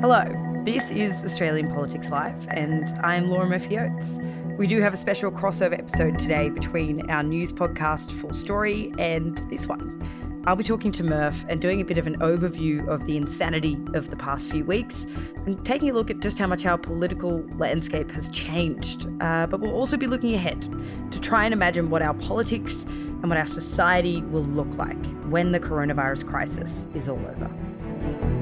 Hello, this is Australian Politics Live, and I'm Laura Murphy Oates. We do have a special crossover episode today between our news podcast Full Story and this one. I'll be talking to Murph and doing a bit of an overview of the insanity of the past few weeks and taking a look at just how much our political landscape has changed. Uh, but we'll also be looking ahead to try and imagine what our politics and what our society will look like when the coronavirus crisis is all over.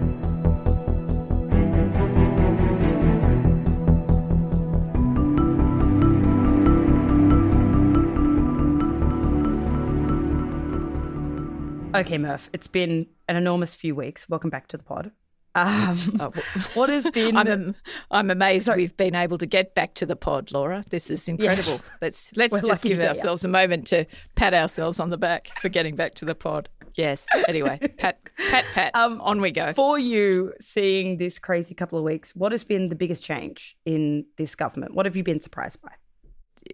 Okay, Murph, it's been an enormous few weeks. Welcome back to the pod. Um, oh, what has been? I'm, I'm amazed Sorry. we've been able to get back to the pod, Laura. This is incredible. Yes. Let's let's We're just give ourselves a moment to pat ourselves on the back for getting back to the pod. Yes. Anyway, pat pat pat. Um, on we go. For you, seeing this crazy couple of weeks, what has been the biggest change in this government? What have you been surprised by?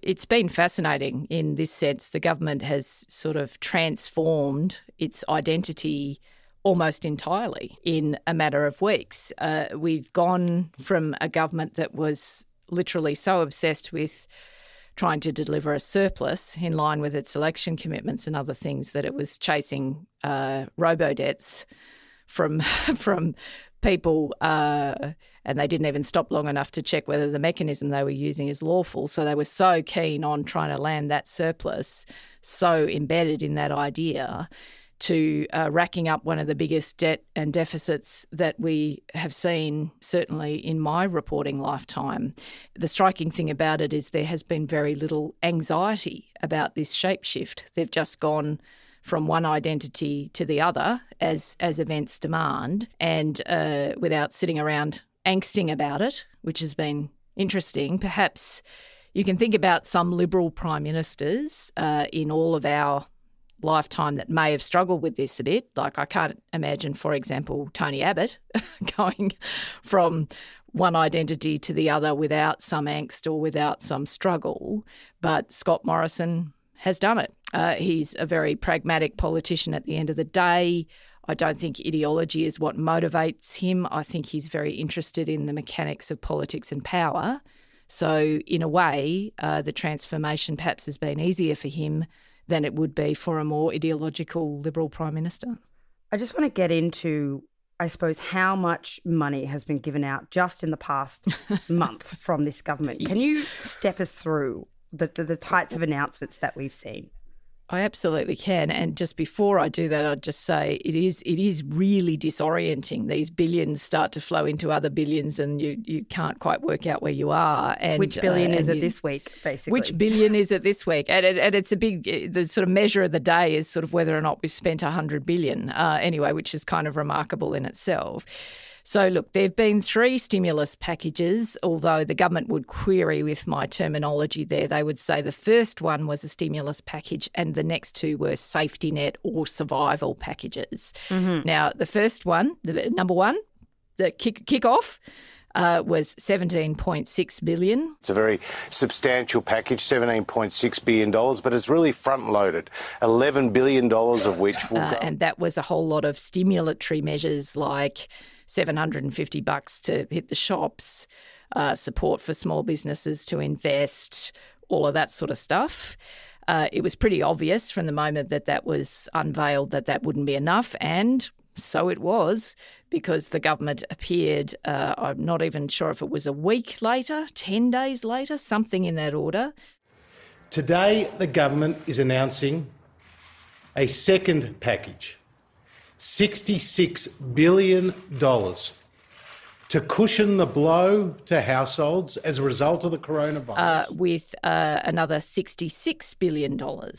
It's been fascinating in this sense. The government has sort of transformed its identity almost entirely in a matter of weeks. Uh, we've gone from a government that was literally so obsessed with trying to deliver a surplus in line with its election commitments and other things that it was chasing uh, robo debts from from people, uh, and they didn't even stop long enough to check whether the mechanism they were using is lawful. So they were so keen on trying to land that surplus, so embedded in that idea, to uh, racking up one of the biggest debt and deficits that we have seen, certainly in my reporting lifetime. The striking thing about it is there has been very little anxiety about this shapeshift. They've just gone from one identity to the other as as events demand, and uh, without sitting around angsting about it, which has been interesting. Perhaps you can think about some Liberal prime ministers uh, in all of our lifetime that may have struggled with this a bit. Like I can't imagine, for example, Tony Abbott going from one identity to the other without some angst or without some struggle. But Scott Morrison has done it. Uh, he's a very pragmatic politician at the end of the day. I don't think ideology is what motivates him. I think he's very interested in the mechanics of politics and power. So, in a way, uh, the transformation perhaps has been easier for him than it would be for a more ideological Liberal Prime Minister. I just want to get into, I suppose, how much money has been given out just in the past month from this government. Can you step us through the, the, the types of announcements that we've seen? I absolutely can. And just before I do that, I'd just say it is it is really disorienting. These billions start to flow into other billions, and you, you can't quite work out where you are. And which billion uh, is it you, this week, basically? Which billion is it this week? And, it, and it's a big the sort of measure of the day is sort of whether or not we've spent a hundred billion. Uh, anyway, which is kind of remarkable in itself. So, look, there have been three stimulus packages, although the government would query with my terminology there. They would say the first one was a stimulus package and the next two were safety net or survival packages. Mm-hmm. Now, the first one, the number one, the kick, kick off. Uh, was 17.6 billion. It's a very substantial package, 17.6 billion dollars, but it's really front loaded. 11 billion dollars of which will uh, go. And that was a whole lot of stimulatory measures like 750 bucks to hit the shops, uh, support for small businesses to invest, all of that sort of stuff. Uh, it was pretty obvious from the moment that that was unveiled that that wouldn't be enough, and So it was, because the government appeared, uh, I'm not even sure if it was a week later, 10 days later, something in that order. Today, the government is announcing a second package $66 billion to cushion the blow to households as a result of the coronavirus. Uh, with uh, another $66 billion. Uh,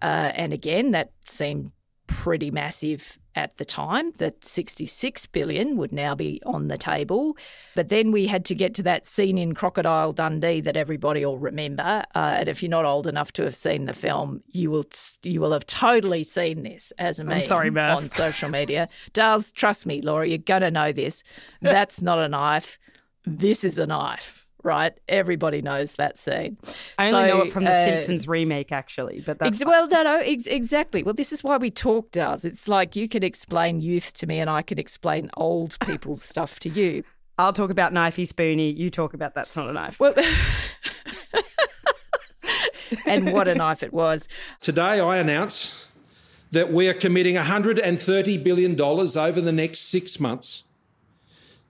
and again, that seemed pretty massive at the time that 66 billion would now be on the table. But then we had to get to that scene in crocodile dundee that everybody will remember. Uh, and if you're not old enough to have seen the film you will you will have totally seen this as a meme sorry, on social media. Dales, trust me laura you're going to know this. That's not a knife. This is a knife right? Everybody knows that scene. I only so, know it from the uh, Simpsons remake, actually. But that's ex- well, no, no, ex- exactly. Well, this is why we talk, does it's like you can explain youth to me, and I can explain old people's stuff to you. I'll talk about knifey spoony. You talk about that's not a knife. Well. and what a knife it was. Today, I announce that we are committing $130 billion over the next six months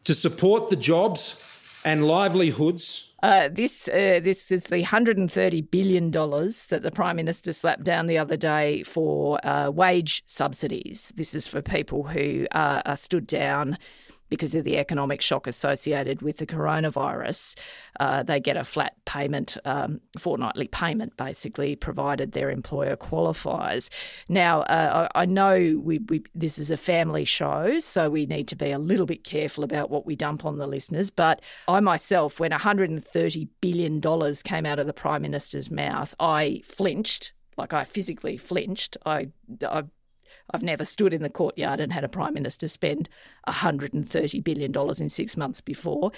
to support the jobs and livelihoods. Uh, this uh, this is the 130 billion dollars that the prime minister slapped down the other day for uh, wage subsidies. This is for people who are stood down because of the economic shock associated with the coronavirus. Uh, they get a flat payment, um, fortnightly payment, basically, provided their employer qualifies. Now, uh, I, know we, we, this is a family show, so we need to be a little bit careful about what we dump on the listeners. But I myself, when $130 billion came out of the Prime Minister's mouth, I flinched like I physically flinched. I, I I've never stood in the courtyard and had a Prime Minister spend $130 billion in six months before.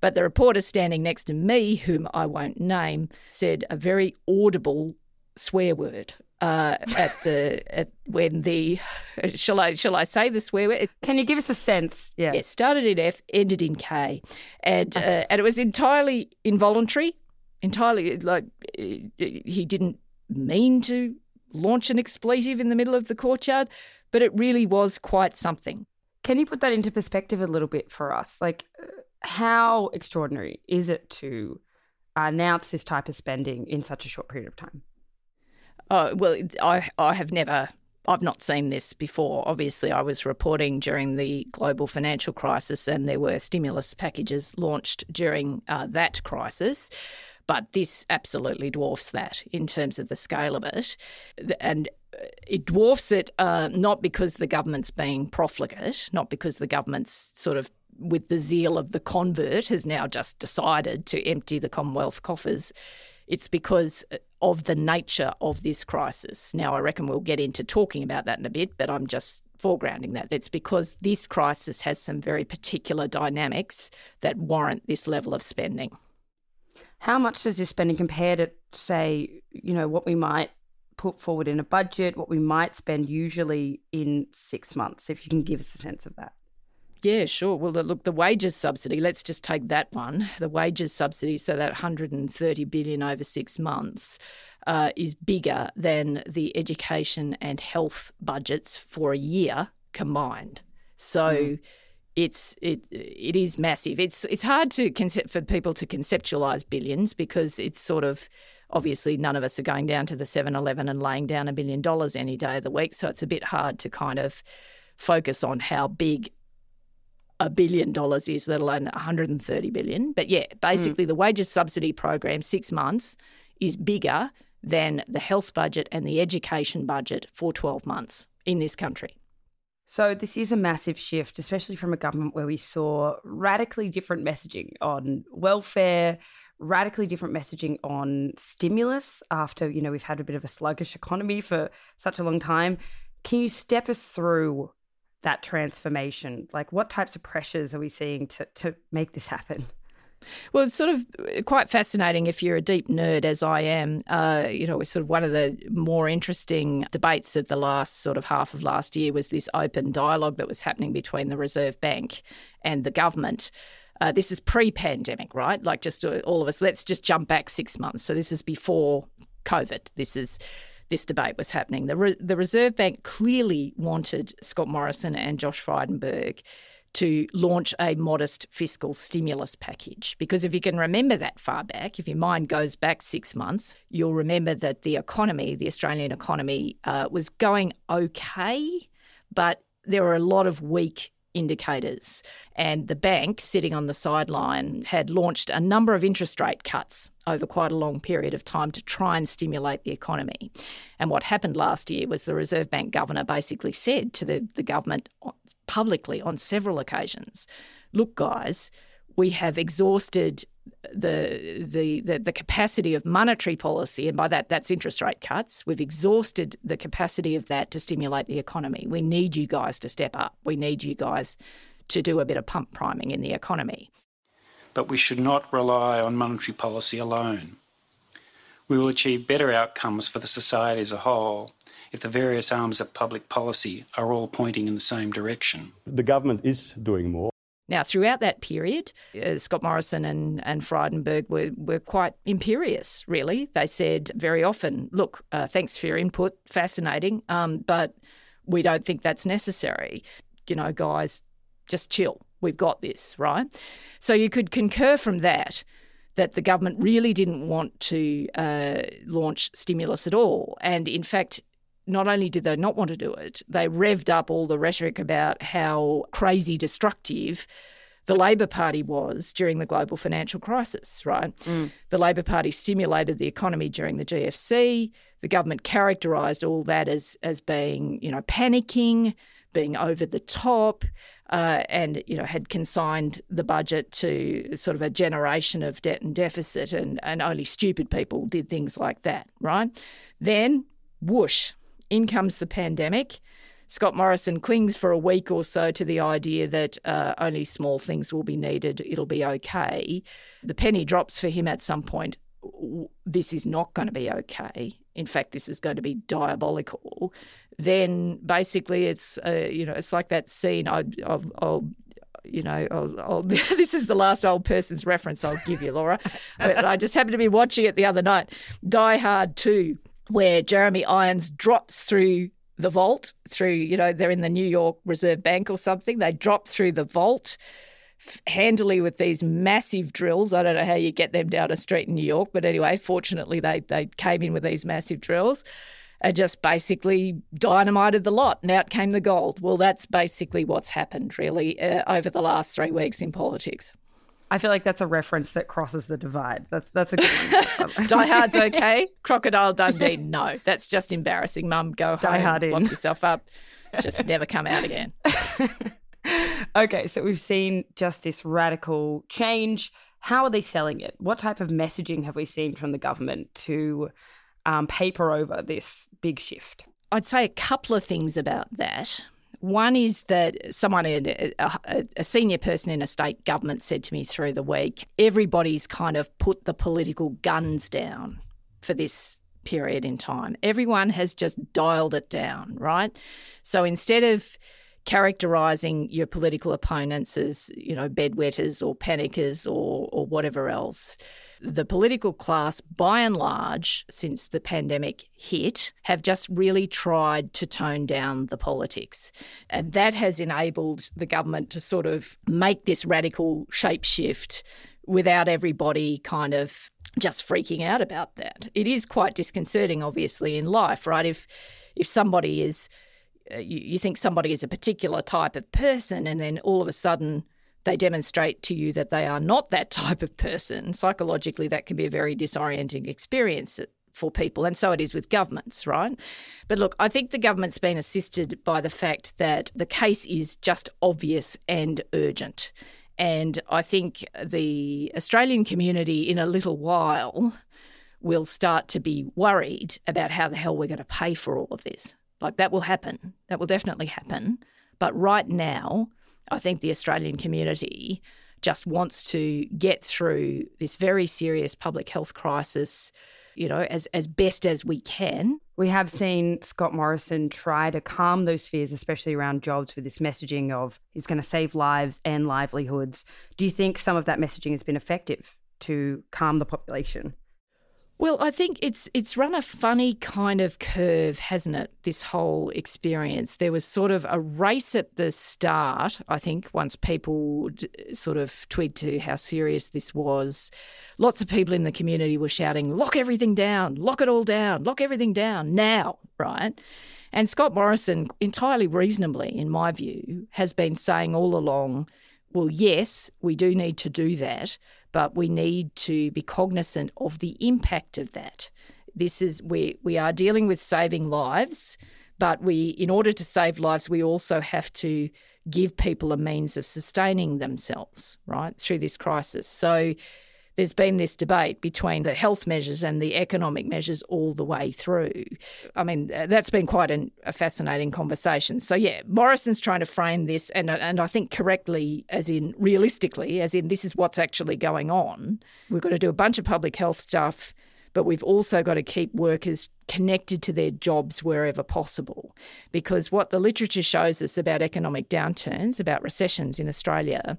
But the reporter standing next to me, whom I won't name, said a very audible swear word uh, at the at when the shall I shall I say the swear word? Can you give us a sense? Yeah, it started in F, ended in K, and uh, and it was entirely involuntary, entirely like he didn't mean to launch an expletive in the middle of the courtyard, but it really was quite something. Can you put that into perspective a little bit for us? Like, how extraordinary is it to announce this type of spending in such a short period of time? Oh, well, I, I have never, I've not seen this before. Obviously, I was reporting during the global financial crisis, and there were stimulus packages launched during uh, that crisis. But this absolutely dwarfs that in terms of the scale of it. And uh, it dwarfs it uh, not because the government's being profligate, not because the government's sort of with the zeal of the convert has now just decided to empty the Commonwealth coffers. It's because uh, of the nature of this crisis. Now, I reckon we'll get into talking about that in a bit, but I'm just foregrounding that. It's because this crisis has some very particular dynamics that warrant this level of spending. How much does this spending compare to, say, you know, what we might put forward in a budget, what we might spend usually in six months? If you can give us a sense of that. Yeah, sure. Well, look, the wages subsidy. Let's just take that one. The wages subsidy, so that 130 billion over six months, uh, is bigger than the education and health budgets for a year combined. So. Mm it's it it is massive. It's it's hard to concept for people to conceptualize billions because it's sort of obviously none of us are going down to the 7-Eleven and laying down a billion dollars any day of the week, so it's a bit hard to kind of focus on how big a billion dollars is, let alone 130 billion. But yeah, basically mm. the wages subsidy program 6 months is bigger than the health budget and the education budget for 12 months in this country. So, this is a massive shift, especially from a government where we saw radically different messaging on welfare, radically different messaging on stimulus after, you know, we've had a bit of a sluggish economy for such a long time. Can you step us through that transformation? Like, what types of pressures are we seeing to, to make this happen? Well, it's sort of uh, quite fascinating if you're a deep nerd, as I am. Uh, you know, it's sort of one of the more interesting debates of the last sort of half of last year was this open dialogue that was happening between the Reserve Bank and the government. Uh, this is pre-pandemic, right? Like just uh, all of us. Let's just jump back six months. So this is before COVID. This is this debate was happening. The, Re- the Reserve Bank clearly wanted Scott Morrison and Josh Frydenberg to launch a modest fiscal stimulus package. Because if you can remember that far back, if your mind goes back six months, you'll remember that the economy, the Australian economy, uh, was going okay, but there were a lot of weak indicators. And the bank, sitting on the sideline, had launched a number of interest rate cuts over quite a long period of time to try and stimulate the economy. And what happened last year was the Reserve Bank governor basically said to the, the government publicly on several occasions look, guys, we have exhausted the, the, the the capacity of monetary policy, and by that that's interest rate cuts. We've exhausted the capacity of that to stimulate the economy. We need you guys to step up. We need you guys to do a bit of pump priming in the economy. But we should not rely on monetary policy alone. We will achieve better outcomes for the society as a whole if the various arms of public policy are all pointing in the same direction. The government is doing more. Now, throughout that period, uh, Scott Morrison and, and Frydenberg were, were quite imperious, really. They said very often, look, uh, thanks for your input, fascinating, um, but we don't think that's necessary. You know, guys, just chill. We've got this, right? So you could concur from that that the government really didn't want to uh, launch stimulus at all. And in fact, not only did they not want to do it, they revved up all the rhetoric about how crazy destructive the Labor Party was during the global financial crisis, right? Mm. The Labor Party stimulated the economy during the GFC. The government characterised all that as as being, you know, panicking, being over the top, uh, and you know had consigned the budget to sort of a generation of debt and deficit, and and only stupid people did things like that, right? Then whoosh, in comes the pandemic. Scott Morrison clings for a week or so to the idea that uh, only small things will be needed, it'll be okay. The penny drops for him at some point. This is not going to be okay. In fact, this is going to be diabolical. Then basically, it's uh, you know it's like that scene. I, I'll, I'll you know, I'll, I'll, this is the last old person's reference I'll give you, Laura. but I just happened to be watching it the other night. Die Hard 2 where Jeremy Irons drops through the vault through, you know, they're in the New York Reserve Bank or something. They drop through the vault handily with these massive drills. I don't know how you get them down a street in New York, but anyway, fortunately they they came in with these massive drills and just basically dynamited the lot. And out came the gold. Well, that's basically what's happened really uh, over the last three weeks in politics. I feel like that's a reference that crosses the divide. That's that's a good one. Die Hard's okay. Crocodile Dundee, no. That's just embarrassing. Mum, go Die home, Hard in. lock yourself up. Just never come out again. okay, so we've seen just this radical change. How are they selling it? What type of messaging have we seen from the government to um, paper over this big shift? I'd say a couple of things about that. One is that someone, a, a, senior person in a state government, said to me through the week everybody's kind of put the political guns down for this period in time. Everyone has just dialed it down, right? So instead of characterizing your political opponents as, you know, bedwetters or panickers or, or whatever else, the political class, by and large, since the pandemic hit, have just really tried to tone down the politics. And that has enabled the government to sort of make this radical shapeshift without everybody kind of just freaking out about that. It is quite disconcerting, obviously, in life, right? If if somebody is, uh, you, you think somebody is a particular type of person, and then all of a sudden they demonstrate to you that they are not that type of person, psychologically, that can be a very disorienting experience for people. And so it is with governments, right? But look, I think the government's been assisted by the fact that the case is just obvious and urgent. And I think the Australian community in a little while will start to be worried about how the hell we're going to pay for all of this. Like that will happen. That will definitely happen. But right now, I think the Australian community just wants to get through this very serious public health crisis, you know, as, as best as we can. We have seen Scott Morrison try to calm those fears, especially around jobs, with this messaging of he's going to save lives and livelihoods. Do you think some of that messaging has been effective to calm the population? Well, I think it's it's run a funny kind of curve, hasn't it? This whole experience. There was sort of a race at the start. I think once people uh, sort of twigged to how serious this was, lots of people in the community were shouting, "Lock everything down! Lock it all down! Lock everything down now!" Right? And Scott Morrison, entirely reasonably, in my view, has been saying all along well, yes, we do need to do that, but we need to be cognizant of the impact of that. This is we we are dealing with saving lives, but we in order to save lives, we also have to give people a means of sustaining themselves, right, through this crisis. So there's been this debate between the health measures and the economic measures all the way through. I mean, uh, that's been quite an, a fascinating conversation. So, yeah, Morrison's trying to frame this, and, uh, and I think correctly, as in realistically, as in this is what's actually going on. We've got to do a bunch of public health stuff but we've also got to keep workers connected to their jobs wherever possible. Because what the literature shows us about economic downturns, about recessions in Australia,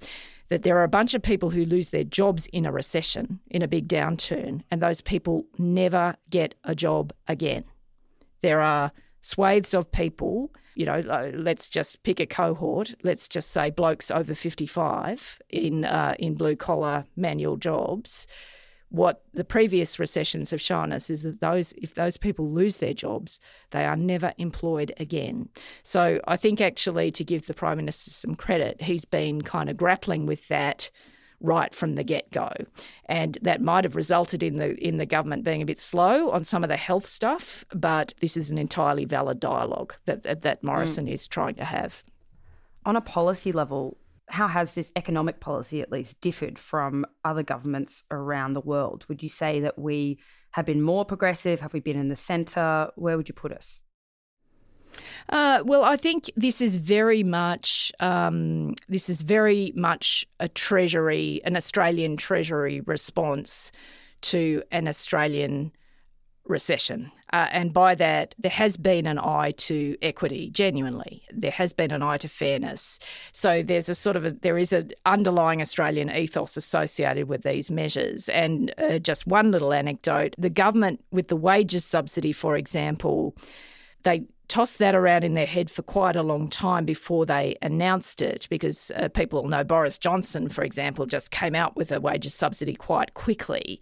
that there are a bunch of people who lose their jobs in a recession, in a big downturn, and those people never get a job again. There are swathes of people, you know, let's just pick a cohort. Let's just say blokes over 55 in, uh, in blue collar manual jobs what the previous recessions have shown us is that those if those people lose their jobs, they are never employed again. So I think actually to give the Prime Minister some credit, he's been kind of grappling with that right from the get-go. And that might have resulted in the in the government being a bit slow on some of the health stuff, but this is an entirely valid dialogue that that, that Morrison mm. is trying to have. On a policy level, how has this economic policy at least differed from other governments around the world? Would you say that we have been more progressive? Have we been in the centre? Where would you put us? Uh, well, I think this is very much um, this is very much a treasury, an Australian treasury response to an Australian recession. Uh, and by that, there has been an eye to equity, genuinely. There has been an eye to fairness. So there's a sort of a, there is an underlying Australian ethos associated with these measures. And uh, just one little anecdote: the government, with the wages subsidy, for example, they tossed that around in their head for quite a long time before they announced it because uh, people know Boris Johnson, for example, just came out with a wages subsidy quite quickly.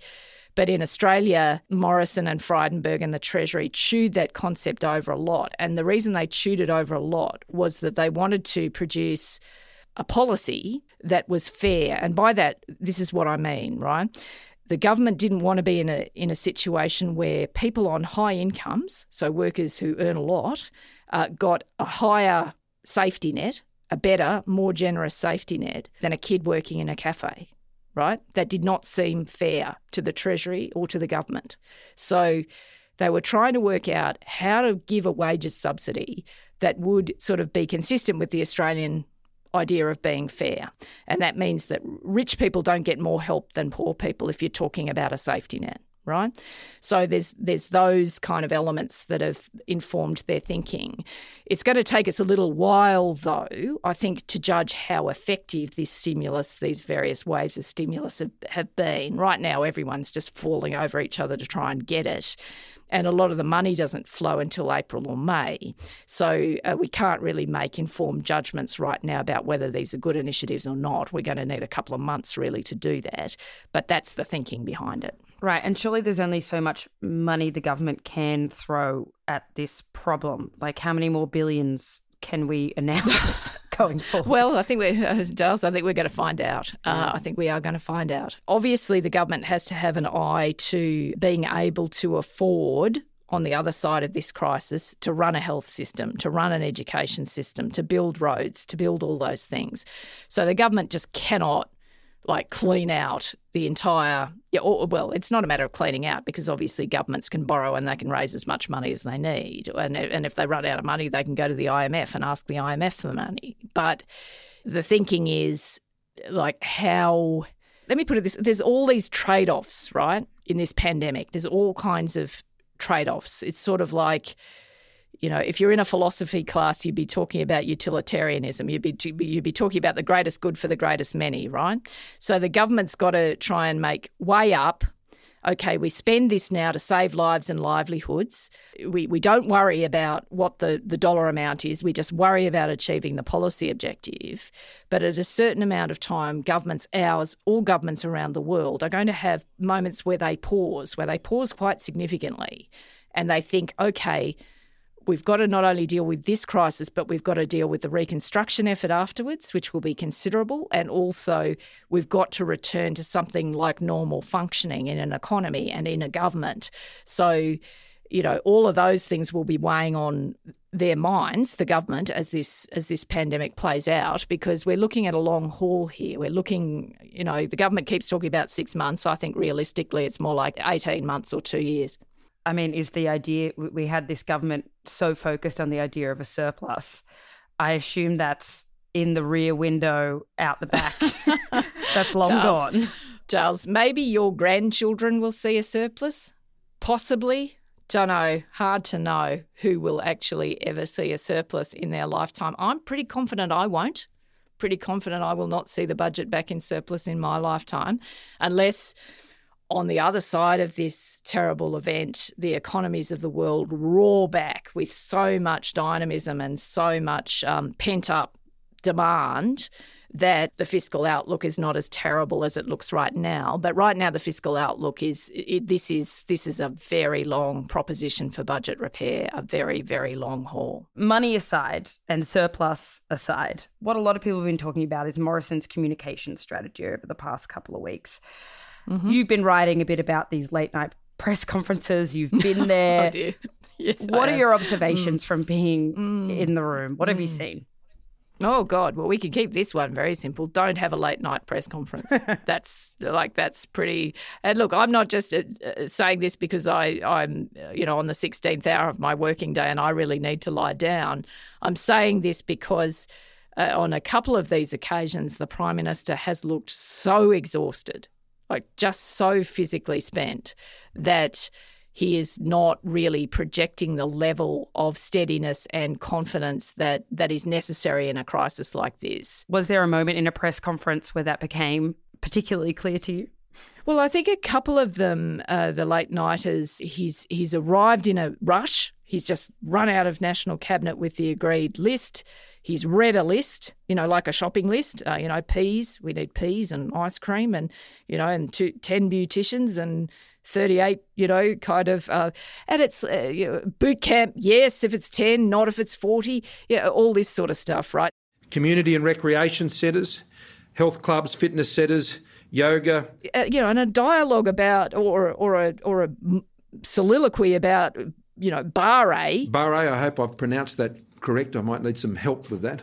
But in Australia, Morrison and Frydenberg and the Treasury chewed that concept over a lot. And the reason they chewed it over a lot was that they wanted to produce a policy that was fair. And by that, this is what I mean, right? The government didn't want to be in a in a situation where people on high incomes, so workers who earn a lot, uh, got a higher safety net, a better, more generous safety net than a kid working in a cafe right? That did not seem fair to the Treasury or to the government. So they were trying to work out how to give a wages subsidy that would sort of be consistent with the Australian idea of being fair. And that means that rich people don't get more help than poor people if you're talking about a safety net right? So there's there's those kind of elements that have informed their thinking. It's going to take us a little while, though, I think, to judge how effective this stimulus, these various waves of stimulus have, have been. Right now, everyone's just falling over each other to try and get it. And a lot of the money doesn't flow until April or May. So uh, we can't really make informed judgments right now about whether these are good initiatives or not. We're going to need a couple of months really to do that. But that's the thinking behind it. Right. And surely there's only so much money the government can throw at this problem. Like, how many more billions can we announce going forward? Well, I think we're, uh, Dales, I think we're going to find out. Uh, I think we are going to find out. Obviously, the government has to have an eye to being able to afford on the other side of this crisis to run a health system, to run an education system, to build roads, to build all those things. So the government just cannot like clean out the entire yeah or, well it's not a matter of cleaning out because obviously governments can borrow and they can raise as much money as they need. And and if they run out of money they can go to the IMF and ask the IMF for the money. But the thinking is like how let me put it this there's all these trade-offs right in this pandemic. There's all kinds of trade-offs. It's sort of like you know, if you're in a philosophy class, you'd be talking about utilitarianism. You'd be you'd be talking about the greatest good for the greatest many, right? So the government's got to try and make way up okay, we spend this now to save lives and livelihoods. We, we don't worry about what the, the dollar amount is, we just worry about achieving the policy objective. But at a certain amount of time, governments, ours, all governments around the world, are going to have moments where they pause, where they pause quite significantly and they think, okay, we've got to not only deal with this crisis, but we've got to deal with the reconstruction effort afterwards, which will be considerable. And also, we've got to return to something like normal functioning in an economy and in a government. So, you know, all of those things will be weighing on their minds, the government, as this as this pandemic plays out, because we're looking at a long haul here. We're looking, you know, the government keeps talking about six months. I think realistically, it's more like eighteen months or two years. I mean, is the idea we had this government so focused on the idea of a surplus? I assume that's in the rear window out the back. that's long Charles, gone. Charles, maybe your grandchildren will see a surplus. Possibly. Don't know. Hard to know who will actually ever see a surplus in their lifetime. I'm pretty confident I won't. Pretty confident I will not see the budget back in surplus in my lifetime unless on the other side of this terrible event, the economies of the world roar back with so much dynamism and so much um, pent up demand that the fiscal outlook is not as terrible as it looks right now. But right now, the fiscal outlook is it, this is this is a very long proposition for budget repair, a very very long haul. Money aside and surplus aside, what a lot of people have been talking about is Morrison's communication strategy over the past couple of weeks. Mm-hmm. You've been writing a bit about these late night press conferences. You've been there. oh yes, what are your observations mm. from being mm. in the room? What have mm. you seen? Oh God! Well, we can keep this one very simple. Don't have a late night press conference. that's like that's pretty. And look, I'm not just uh, uh, saying this because I I'm uh, you know on the 16th hour of my working day and I really need to lie down. I'm saying this because uh, on a couple of these occasions, the prime minister has looked so exhausted like just so physically spent that he is not really projecting the level of steadiness and confidence that that is necessary in a crisis like this. Was there a moment in a press conference where that became particularly clear to you? Well, I think a couple of them, uh, the late nighters, he's he's arrived in a rush. He's just run out of national cabinet with the agreed list. He's read a list, you know, like a shopping list. Uh, you know, peas. We need peas and ice cream, and you know, and two, ten beauticians and 38, you know, kind of, uh, and it's uh, you know, boot camp, yes, if it's 10, not if it's 40, yeah, all this sort of stuff, right? Community and recreation centres, health clubs, fitness centres, yoga. Uh, you know, and a dialogue about, or, or, a, or a soliloquy about, you know, Bar-A. Bar-A, I hope I've pronounced that correct. I might need some help with that.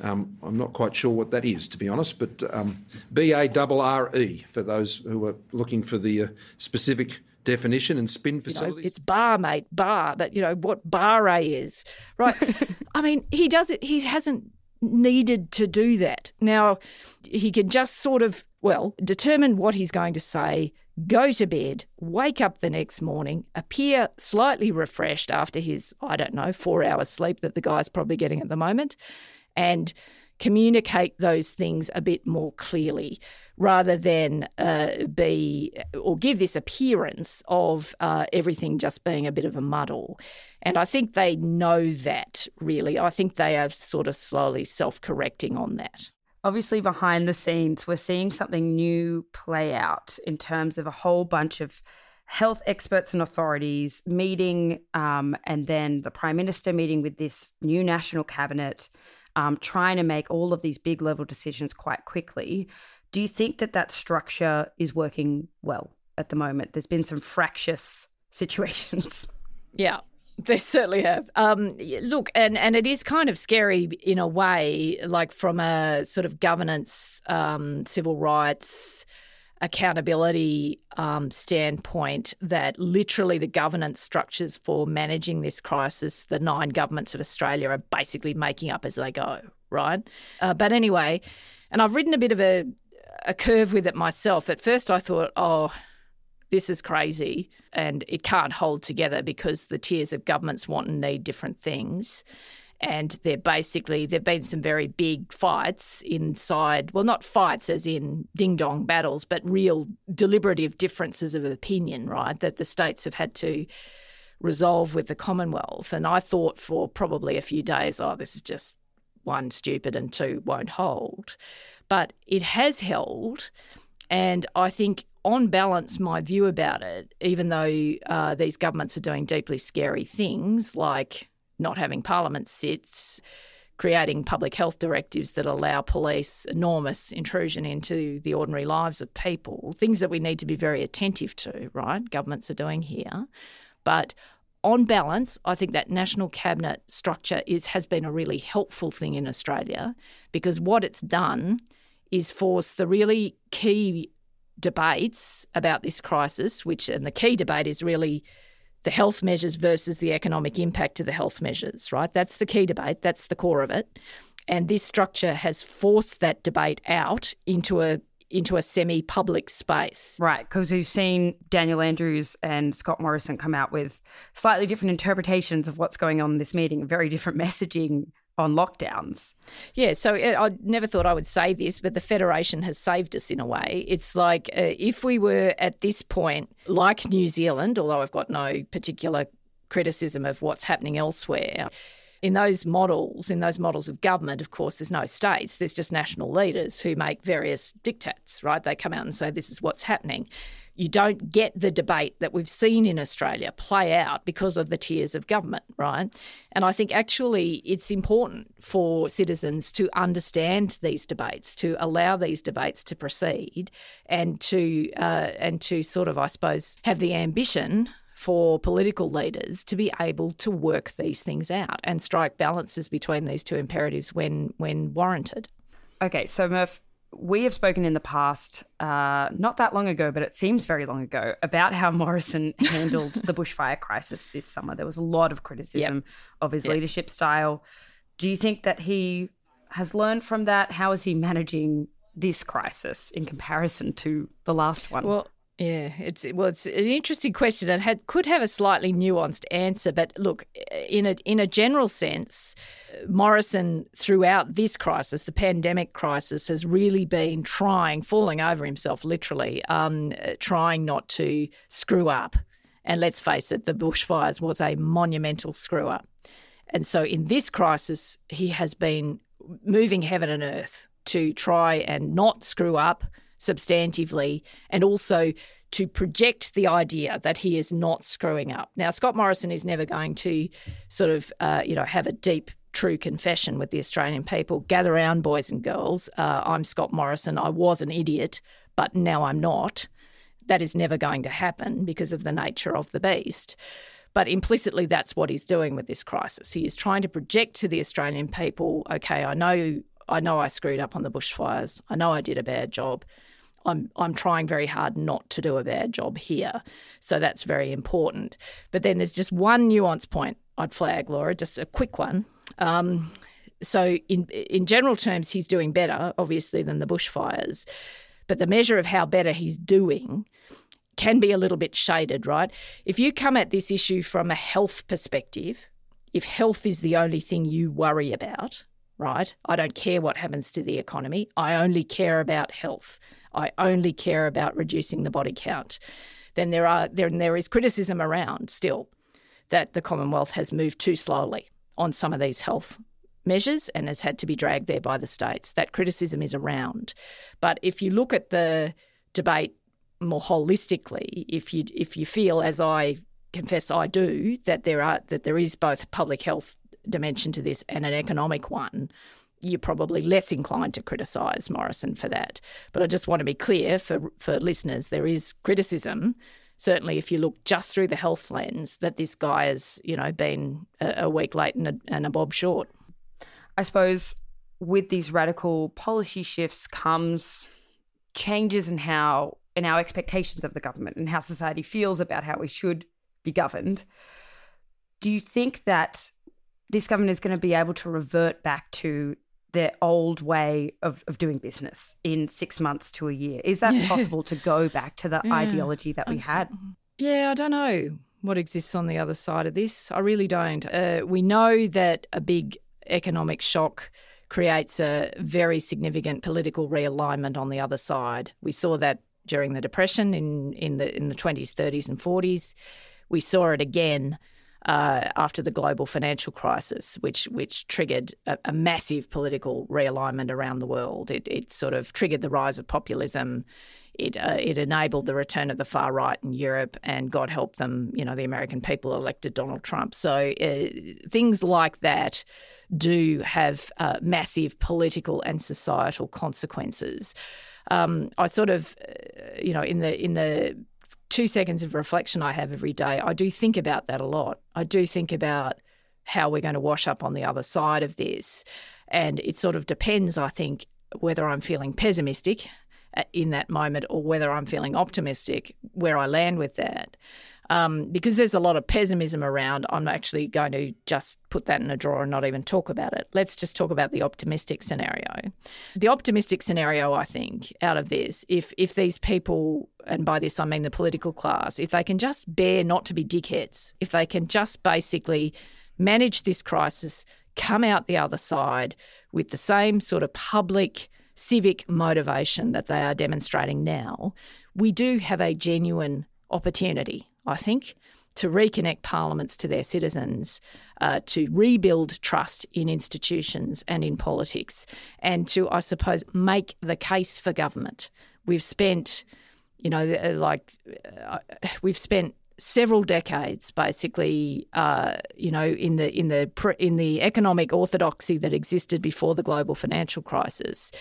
Um, I'm not quite sure what that is, to be honest, but um, B A R R E for those who are looking for the uh, specific definition and spin facilities. You know, it's bar, mate, bar, but you know what Bar-A is, right? I mean, he does it. He hasn't needed to do that. Now, he can just sort of well determine what he's going to say, go to bed, wake up the next morning, appear slightly refreshed after his, I don't know, four hours sleep that the guy's probably getting at the moment, and communicate those things a bit more clearly rather than uh, be or give this appearance of uh, everything just being a bit of a muddle. And I think they know that really. I think they are sort of slowly self correcting on that obviously behind the scenes, we're seeing something new play out in terms of a whole bunch of health experts and authorities meeting, um, and then the prime minister meeting with this new national cabinet, um, trying to make all of these big level decisions quite quickly. Do you think that that structure is working well at the moment? There's been some fractious situations. Yeah, they certainly have. Um, look, and, and it is kind of scary in a way, like from a sort of governance, um, civil rights, accountability um, standpoint, that literally the governance structures for managing this crisis, the nine governments of Australia are basically making up as they go, right? Uh, but anyway, and I've ridden a bit of a, a curve with it myself. At first, I thought, oh, this is crazy and it can't hold together because the tiers of governments want and need different things. and they're basically there've been some very big fights inside well not fights as in ding dong battles but real deliberative differences of opinion right that the states have had to resolve with the commonwealth and i thought for probably a few days oh this is just one stupid and two won't hold but it has held and i think on balance, my view about it, even though uh, these governments are doing deeply scary things like not having parliament sits, creating public health directives that allow police enormous intrusion into the ordinary lives of people, things that we need to be very attentive to, right? Governments are doing here. But on balance, I think that national cabinet structure is has been a really helpful thing in Australia because what it's done is force the really key debates about this crisis, which and the key debate is really the health measures versus the economic impact of the health measures, right? That's the key debate, that's the core of it. And this structure has forced that debate out into a into a semi-public space. Right, because we've seen Daniel Andrews and Scott Morrison come out with slightly different interpretations of what's going on in this meeting, very different messaging on lockdowns. Yeah, so it, I never thought I would say this, but the Federation has saved us in a way. It's like uh, if we were at this point, like New Zealand, although I've got no particular criticism of what's happening elsewhere. In those models, in those models of government, of course, there's no states, there's just national leaders who make various dictates, right? They come out and say, this is what's happening you don't get the debate that we've seen in Australia play out because of the tiers of government, right? And I think actually it's important for citizens to understand these debates, to allow these debates to proceed, and to uh, and to sort of, I suppose, have the ambition for political leaders to be able to work these things out and strike balances between these two imperatives when when warranted. Okay, so Murph, we have spoken in the past, uh, not that long ago, but it seems very long ago, about how Morrison handled the bushfire crisis this summer. There was a lot of criticism yep. of his yep. leadership style. Do you think that he has learned from that? How is he managing this crisis in comparison to the last one? Well, yeah, it's well, it's an interesting question and had could have a slightly nuanced answer. But look, in a in a general sense, Morrison throughout this crisis, the pandemic crisis, has really been trying, falling over himself literally, um, trying not to screw up. And let's face it, the bushfires was a monumental screw up. And so in this crisis, he has been moving heaven and earth to try and not screw up substantively and also to project the idea that he is not screwing up. Now, Scott Morrison is never going to sort of, uh, you know, have a deep, true confession with the Australian people. Gather round, boys and girls. Uh, I'm Scott Morrison. I was an idiot, but now I'm not. That is never going to happen because of the nature of the beast. But implicitly, that's what he's doing with this crisis. He is trying to project to the Australian people, okay, I know, I know I screwed up on the bushfires. I know I did a bad job I'm I'm trying very hard not to do a bad job here. So that's very important. But then there's just one nuance point I'd flag, Laura, just a quick one. Um, so in in general terms, he's doing better, obviously, than the bushfires. But the measure of how better he's doing can be a little bit shaded, right? If you come at this issue from a health perspective, if health is the only thing you worry about, right? I don't care what happens to the economy. I only care about health. I only care about reducing the body count, then there are there there is criticism around still that the Commonwealth has moved too slowly on some of these health measures and has had to be dragged there by the states. That criticism is around. But if you look at the debate more holistically, if you if you feel as I confess I do that there are that there is both public health dimension to this and an economic one, you're probably less inclined to criticise Morrison for that. But I just want to be clear for, for listeners there is criticism. Certainly, if you look just through the health lens, that this guy has, you know, been a, a week late and a, and a bob short. I suppose with these radical policy shifts comes changes in how in our expectations of the government and how society feels about how we should be governed. Do you think that this government is going to be able to revert back to their old way of, of doing business in six months to a year? Is that yeah. possible to go back to the yeah. ideology that we had? Yeah, I don't know what exists on the other side of this. I really don't. Uh, we know that a big economic shock creates a very significant political realignment on the other side. We saw that during the Depression in, in the in the 20s, 30s, and 40s. We saw it again uh, after the global financial crisis, which which triggered a, a, massive political realignment around the world. It, it sort of triggered the rise of populism. It uh, it enabled the return of the far right in Europe, and God help them, you know, the American people elected Donald Trump. So uh, things like that do have uh, massive political and societal consequences. Um, I sort of, uh, you know, in the in the two seconds of reflection I have every day, I do think about that a lot. I do think about how we're going to wash up on the other side of this. And it sort of depends, I think, whether I'm feeling pessimistic uh, in that moment or whether I'm feeling optimistic where I land with that. Um, because there's a lot of pessimism around, I'm actually going to just put that in a drawer and not even talk about it. Let's just talk about the optimistic scenario. The optimistic scenario, I think, out of this, if if these people, and by this I mean the political class, if they can just bear not to be dickheads, if they can just basically manage this crisis, come out the other side with the same sort of public civic motivation that they are demonstrating now, we do have a genuine opportunity I think, to reconnect parliaments to their citizens, uh, to rebuild trust in institutions and in politics, and to, I suppose, make the case for government. We've spent, you know, uh, like, uh, we've spent several decades, basically, uh, you know, in the in the in the economic orthodoxy that existed before the global financial crisis,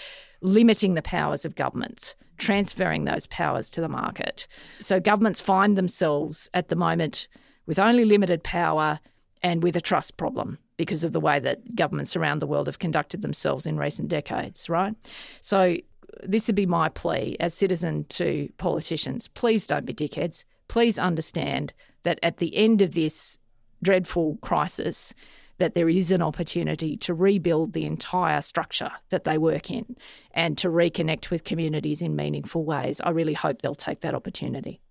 limiting the powers of government, transferring those powers to the market. So governments find themselves at the moment with only limited power and with a trust problem because of the way that governments around the world have conducted themselves in recent decades, right? So this would be my plea as citizen to politicians. Please don't be dickheads. Please understand that at the end of this dreadful crisis, that there is an opportunity to rebuild the entire structure that they work in and to reconnect with communities in meaningful ways. I really hope they'll take that opportunity.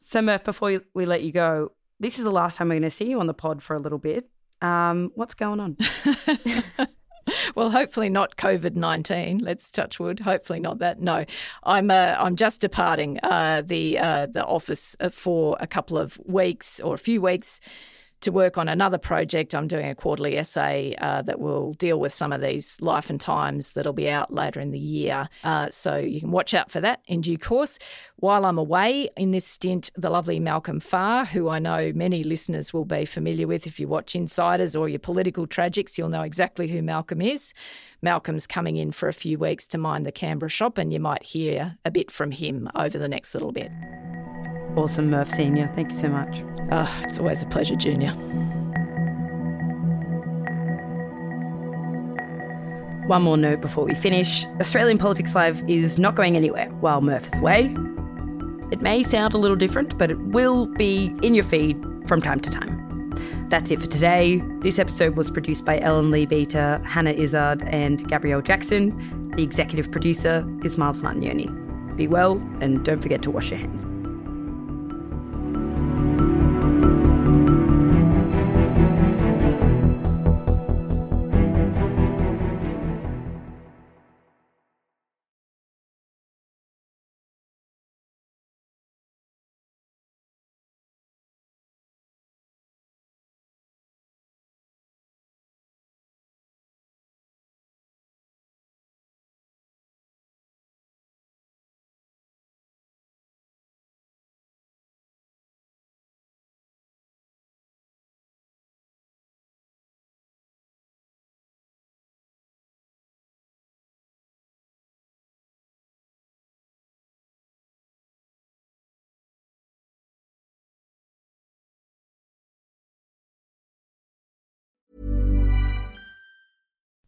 So, Murph, before we let you go, this is the last time we're going to see you on the pod for a little bit. Um, what's going on? well, hopefully not COVID nineteen. Let's touch wood. Hopefully not that. No, I'm uh, I'm just departing uh, the uh, the office for a couple of weeks or a few weeks to work on another project. I'm doing a quarterly essay uh, that will deal with some of these life and times that'll be out later in the year. Uh, so you can watch out for that in due course. While I'm away in this stint, the lovely Malcolm Farr, who I know many listeners will be familiar with if you watch Insiders or your political tragics, you'll know exactly who Malcolm is. Malcolm's coming in for a few weeks to mind the Canberra shop, and you might hear a bit from him over the next little bit. Awesome, Murph Senior. Thank you so much. Uh, it's always a pleasure, Junior. One more note before we finish Australian Politics Live is not going anywhere while Murph is away. It may sound a little different, but it will be in your feed from time to time. That's it for today. This episode was produced by Ellen Leabeater, Hannah Izzard, and Gabrielle Jackson. The executive producer is Miles Martignoni. Be well, and don't forget to wash your hands.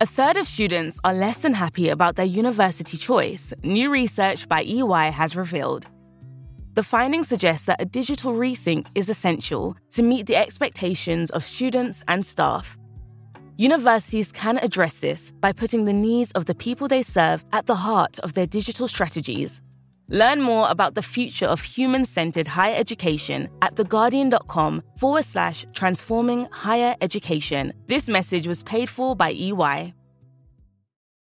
A third of students are less than happy about their university choice, new research by EY has revealed. The findings suggest that a digital rethink is essential to meet the expectations of students and staff. Universities can address this by putting the needs of the people they serve at the heart of their digital strategies. Learn more about the future of human centered higher education at theguardian.com forward slash transforming higher education. This message was paid for by EY.